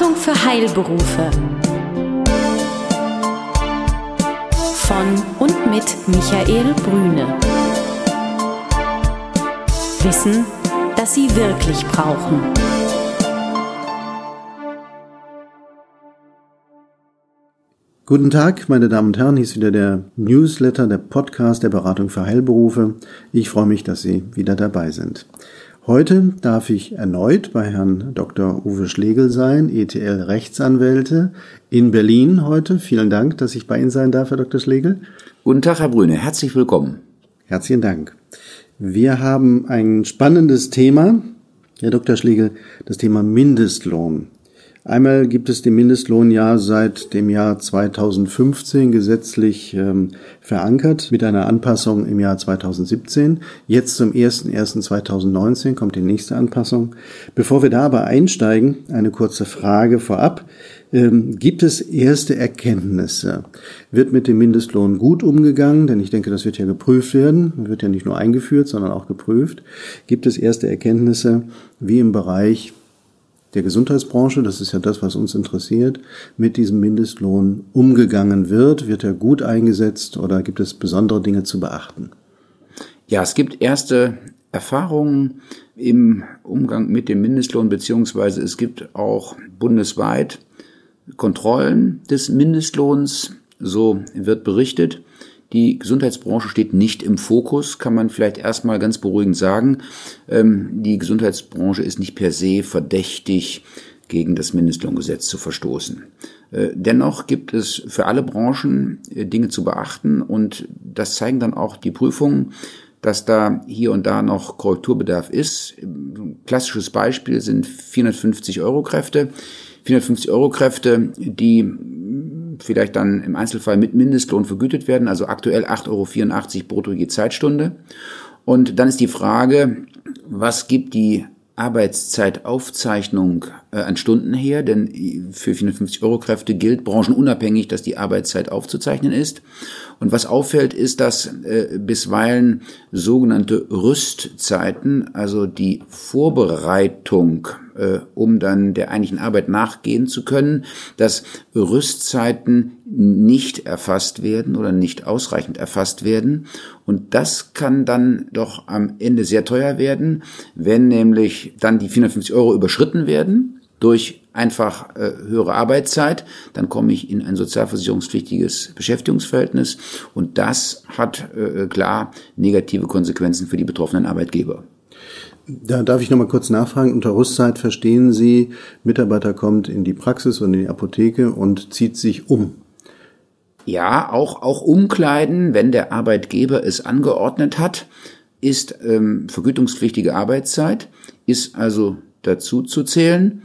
Beratung für Heilberufe. Von und mit Michael Brüne. Wissen, das Sie wirklich brauchen. Guten Tag, meine Damen und Herren, hier ist wieder der Newsletter, der Podcast der Beratung für Heilberufe. Ich freue mich, dass Sie wieder dabei sind. Heute darf ich erneut bei Herrn Dr. Uwe Schlegel sein, ETL Rechtsanwälte in Berlin heute. Vielen Dank, dass ich bei Ihnen sein darf, Herr Dr. Schlegel. Guten Tag, Herr Brüne. Herzlich willkommen. Herzlichen Dank. Wir haben ein spannendes Thema, Herr Dr. Schlegel, das Thema Mindestlohn. Einmal gibt es den Mindestlohn ja seit dem Jahr 2015 gesetzlich ähm, verankert mit einer Anpassung im Jahr 2017. Jetzt zum 01.01.2019 kommt die nächste Anpassung. Bevor wir da aber einsteigen, eine kurze Frage vorab. Ähm, gibt es erste Erkenntnisse? Wird mit dem Mindestlohn gut umgegangen? Denn ich denke, das wird ja geprüft werden. Wird ja nicht nur eingeführt, sondern auch geprüft. Gibt es erste Erkenntnisse, wie im Bereich der Gesundheitsbranche, das ist ja das, was uns interessiert, mit diesem Mindestlohn umgegangen wird? Wird er gut eingesetzt oder gibt es besondere Dinge zu beachten? Ja, es gibt erste Erfahrungen im Umgang mit dem Mindestlohn, beziehungsweise es gibt auch bundesweit Kontrollen des Mindestlohns, so wird berichtet. Die Gesundheitsbranche steht nicht im Fokus, kann man vielleicht erstmal ganz beruhigend sagen. Ähm, die Gesundheitsbranche ist nicht per se verdächtig, gegen das Mindestlohngesetz zu verstoßen. Äh, dennoch gibt es für alle Branchen äh, Dinge zu beachten und das zeigen dann auch die Prüfungen, dass da hier und da noch Korrekturbedarf ist. Ein klassisches Beispiel sind 450 Euro Kräfte. 450 Euro Kräfte, die vielleicht dann im Einzelfall mit Mindestlohn vergütet werden, also aktuell 8,84 Euro brutto je Zeitstunde. Und dann ist die Frage, was gibt die Arbeitszeitaufzeichnung äh, an Stunden her, denn für 450 Euro Kräfte gilt branchenunabhängig, dass die Arbeitszeit aufzuzeichnen ist. Und was auffällt, ist, dass äh, bisweilen sogenannte Rüstzeiten, also die Vorbereitung, äh, um dann der eigentlichen Arbeit nachgehen zu können, dass Rüstzeiten nicht erfasst werden oder nicht ausreichend erfasst werden. Und das kann dann doch am Ende sehr teuer werden, wenn nämlich dann die 450 Euro überschritten werden durch einfach äh, höhere Arbeitszeit, dann komme ich in ein sozialversicherungspflichtiges Beschäftigungsverhältnis und das hat äh, klar negative Konsequenzen für die betroffenen Arbeitgeber. Da darf ich noch mal kurz nachfragen. Unter Rüstzeit verstehen Sie, Mitarbeiter kommt in die Praxis oder in die Apotheke und zieht sich um. Ja, auch, auch umkleiden, wenn der Arbeitgeber es angeordnet hat, ist ähm, vergütungspflichtige Arbeitszeit, ist also dazu zu zählen.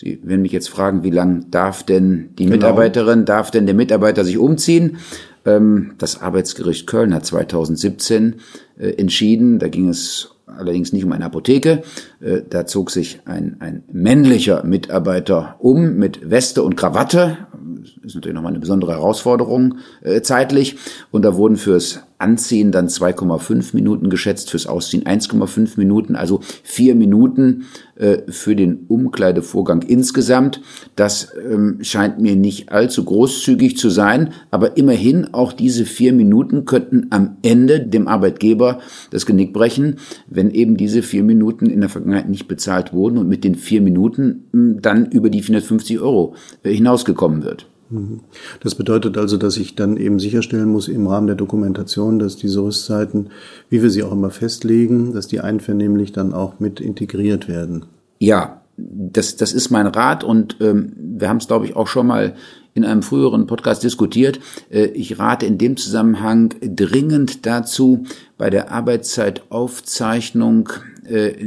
Sie werden mich jetzt fragen, wie lang darf denn die genau. Mitarbeiterin, darf denn der Mitarbeiter sich umziehen? Ähm, das Arbeitsgericht Köln hat 2017 äh, entschieden, da ging es allerdings nicht um eine Apotheke. Äh, da zog sich ein, ein männlicher Mitarbeiter um mit Weste und Krawatte. Das ist natürlich nochmal eine besondere Herausforderung äh, zeitlich. Und da wurden fürs Anziehen dann 2,5 Minuten geschätzt, fürs Ausziehen 1,5 Minuten, also vier Minuten äh, für den Umkleidevorgang insgesamt. Das ähm, scheint mir nicht allzu großzügig zu sein, aber immerhin auch diese vier Minuten könnten am Ende dem Arbeitgeber das Genick brechen, wenn eben diese vier Minuten in der Vergangenheit nicht bezahlt wurden und mit den vier Minuten hm, dann über die 450 Euro äh, hinausgekommen wird. Mhm. Das bedeutet also, dass ich dann eben sicherstellen muss im Rahmen der Dokumentation, dass diese Rüstzeiten, wie wir sie auch immer festlegen, dass die einvernehmlich dann auch mit integriert werden. Ja, das, das ist mein Rat und ähm, wir haben es, glaube ich, auch schon mal in einem früheren Podcast diskutiert. Äh, ich rate in dem Zusammenhang dringend dazu, bei der Arbeitszeitaufzeichnung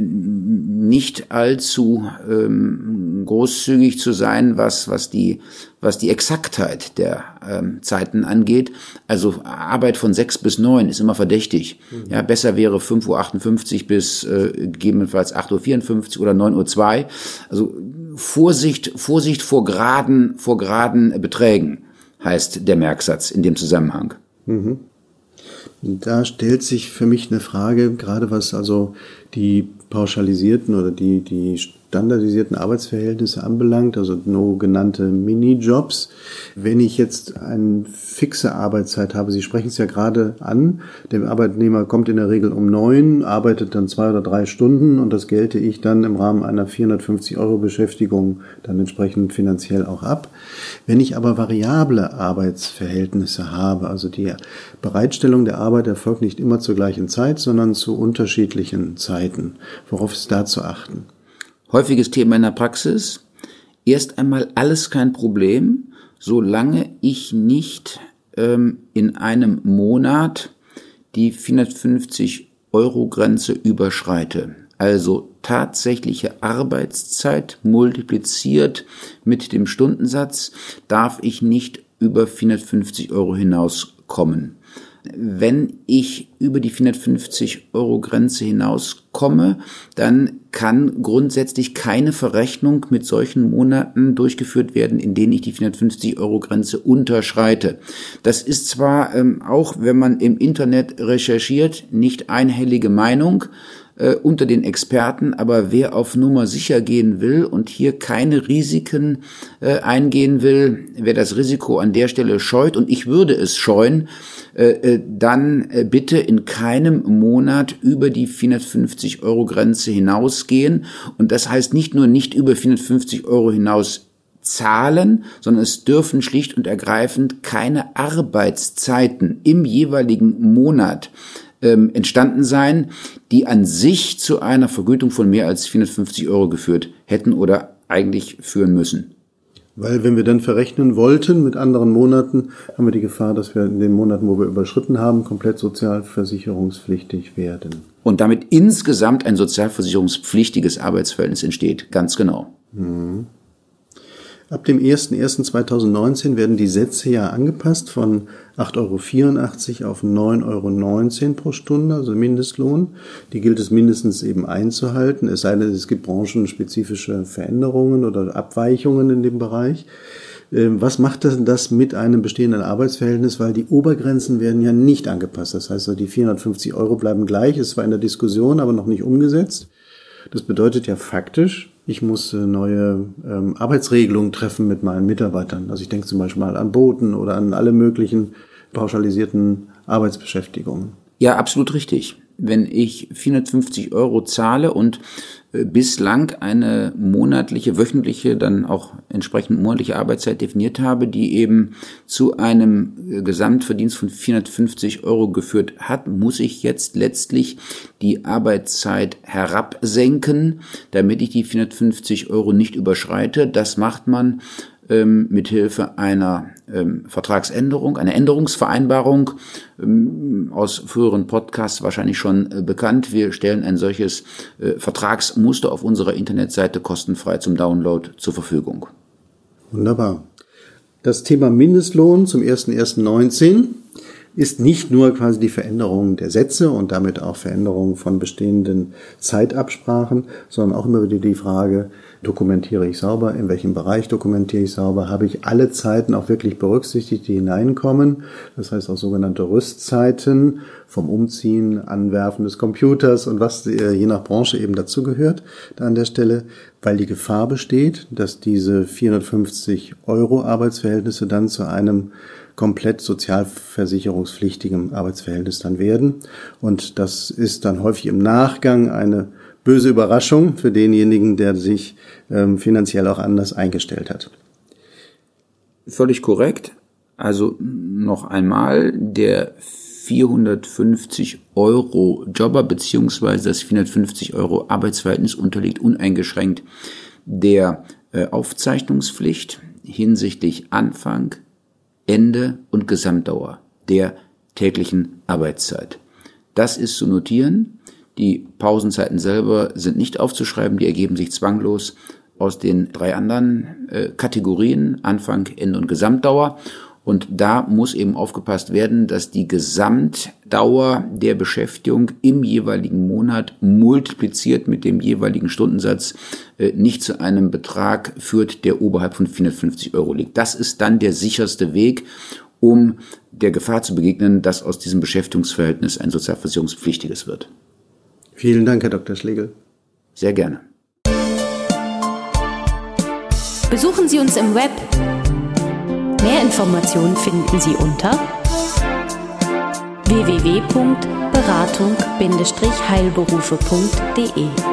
nicht allzu ähm, großzügig zu sein, was, was, die, was die Exaktheit der ähm, Zeiten angeht. Also Arbeit von sechs bis neun ist immer verdächtig. Mhm. Ja, besser wäre 5.58 Uhr bis äh, gegebenenfalls 8.54 Uhr oder 9.02 Uhr. Also Vorsicht, Vorsicht vor geraden, vor geraden Beträgen heißt der Merksatz in dem Zusammenhang. Mhm. Da stellt sich für mich eine Frage, gerade was also die pauschalisierten oder die, die standardisierten Arbeitsverhältnisse anbelangt, also no genannte Minijobs. Wenn ich jetzt eine fixe Arbeitszeit habe, Sie sprechen es ja gerade an, der Arbeitnehmer kommt in der Regel um neun, arbeitet dann zwei oder drei Stunden und das gelte ich dann im Rahmen einer 450 Euro Beschäftigung dann entsprechend finanziell auch ab. Wenn ich aber variable Arbeitsverhältnisse habe, also die Bereitstellung der Arbeit erfolgt nicht immer zur gleichen Zeit, sondern zu unterschiedlichen Zeiten. Worauf ist da zu achten? Häufiges Thema in der Praxis. Erst einmal alles kein Problem, solange ich nicht ähm, in einem Monat die 450 Euro Grenze überschreite. Also tatsächliche Arbeitszeit multipliziert mit dem Stundensatz darf ich nicht über 450 Euro hinauskommen. Wenn ich über die 450 Euro Grenze hinauskomme, dann kann grundsätzlich keine Verrechnung mit solchen Monaten durchgeführt werden, in denen ich die 450 Euro Grenze unterschreite. Das ist zwar ähm, auch, wenn man im Internet recherchiert, nicht einhellige Meinung, äh, unter den Experten, aber wer auf Nummer sicher gehen will und hier keine Risiken äh, eingehen will, wer das Risiko an der Stelle scheut, und ich würde es scheuen, äh, äh dann äh, bitte in keinem Monat über die 450 Euro Grenze hinausgehen. Und das heißt nicht nur nicht über 450 Euro hinaus zahlen, sondern es dürfen schlicht und ergreifend keine Arbeitszeiten im jeweiligen Monat ähm, entstanden sein, die an sich zu einer Vergütung von mehr als 450 Euro geführt hätten oder eigentlich führen müssen. Weil wenn wir dann verrechnen wollten mit anderen Monaten, haben wir die Gefahr, dass wir in den Monaten, wo wir überschritten haben, komplett sozialversicherungspflichtig werden. Und damit insgesamt ein sozialversicherungspflichtiges Arbeitsverhältnis entsteht. Ganz genau. Mhm. Ab dem 01.01.2019 werden die Sätze ja angepasst von 8,84 Euro auf 9,19 Euro pro Stunde, also Mindestlohn. Die gilt es mindestens eben einzuhalten, es sei denn, es gibt branchenspezifische Veränderungen oder Abweichungen in dem Bereich. Ähm, was macht das mit einem bestehenden Arbeitsverhältnis? Weil die Obergrenzen werden ja nicht angepasst. Das heißt, die 450 Euro bleiben gleich. Es war in der Diskussion, aber noch nicht umgesetzt. Das bedeutet ja faktisch, ich muss äh, neue ähm, Arbeitsregelungen treffen mit meinen Mitarbeitern. Also ich denke zum Beispiel mal an Boten oder an alle möglichen pauschalisierten Arbeitsbeschäftigungen. Ja, absolut richtig. Wenn ich 450 Euro zahle und äh, bislang eine monatliche, wöchentliche, dann auch entsprechend monatliche Arbeitszeit definiert habe, die eben zu einem äh, Gesamtverdienst von 450 Euro geführt hat, muss ich jetzt letztlich die Arbeitszeit herabsenken, damit ich die 450 Euro nicht überschreite. Das macht man ähm, mithilfe einer ähm, Vertragsänderung, einer Änderungsvereinbarung ähm, aus früheren Podcasts wahrscheinlich schon äh, bekannt. Wir stellen ein solches äh, Vertragsmuster auf unserer Internetseite kostenfrei zum Download zur Verfügung. Wunderbar. Das Thema Mindestlohn zum 01.01.19 ist nicht nur quasi die Veränderung der Sätze und damit auch Veränderung von bestehenden Zeitabsprachen, sondern auch immer wieder die Frage, dokumentiere ich sauber, in welchem Bereich dokumentiere ich sauber, habe ich alle Zeiten auch wirklich berücksichtigt, die hineinkommen, das heißt auch sogenannte Rüstzeiten vom Umziehen, Anwerfen des Computers und was äh, je nach Branche eben dazugehört, da an der Stelle, weil die Gefahr besteht, dass diese 450 Euro Arbeitsverhältnisse dann zu einem komplett sozialversicherungspflichtigen Arbeitsverhältnis dann werden. Und das ist dann häufig im Nachgang eine böse Überraschung für denjenigen, der sich ähm, finanziell auch anders eingestellt hat. Völlig korrekt. Also noch einmal, der 450 Euro Jobber beziehungsweise das 450 Euro Arbeitsverhältnis unterliegt uneingeschränkt der äh, Aufzeichnungspflicht hinsichtlich Anfang, Ende und Gesamtdauer der täglichen Arbeitszeit. Das ist zu notieren. Die Pausenzeiten selber sind nicht aufzuschreiben, die ergeben sich zwanglos aus den drei anderen äh, Kategorien, Anfang, Ende und Gesamtdauer. Und da muss eben aufgepasst werden, dass die Gesamtdauer der Beschäftigung im jeweiligen Monat multipliziert mit dem jeweiligen Stundensatz äh, nicht zu einem Betrag führt, der oberhalb von 450 Euro liegt. Das ist dann der sicherste Weg, um der Gefahr zu begegnen, dass aus diesem Beschäftigungsverhältnis ein sozialversicherungspflichtiges wird. Vielen Dank, Herr Dr. Schlegel. Sehr gerne. Besuchen Sie uns im Web. Mehr Informationen finden Sie unter www.beratung-heilberufe.de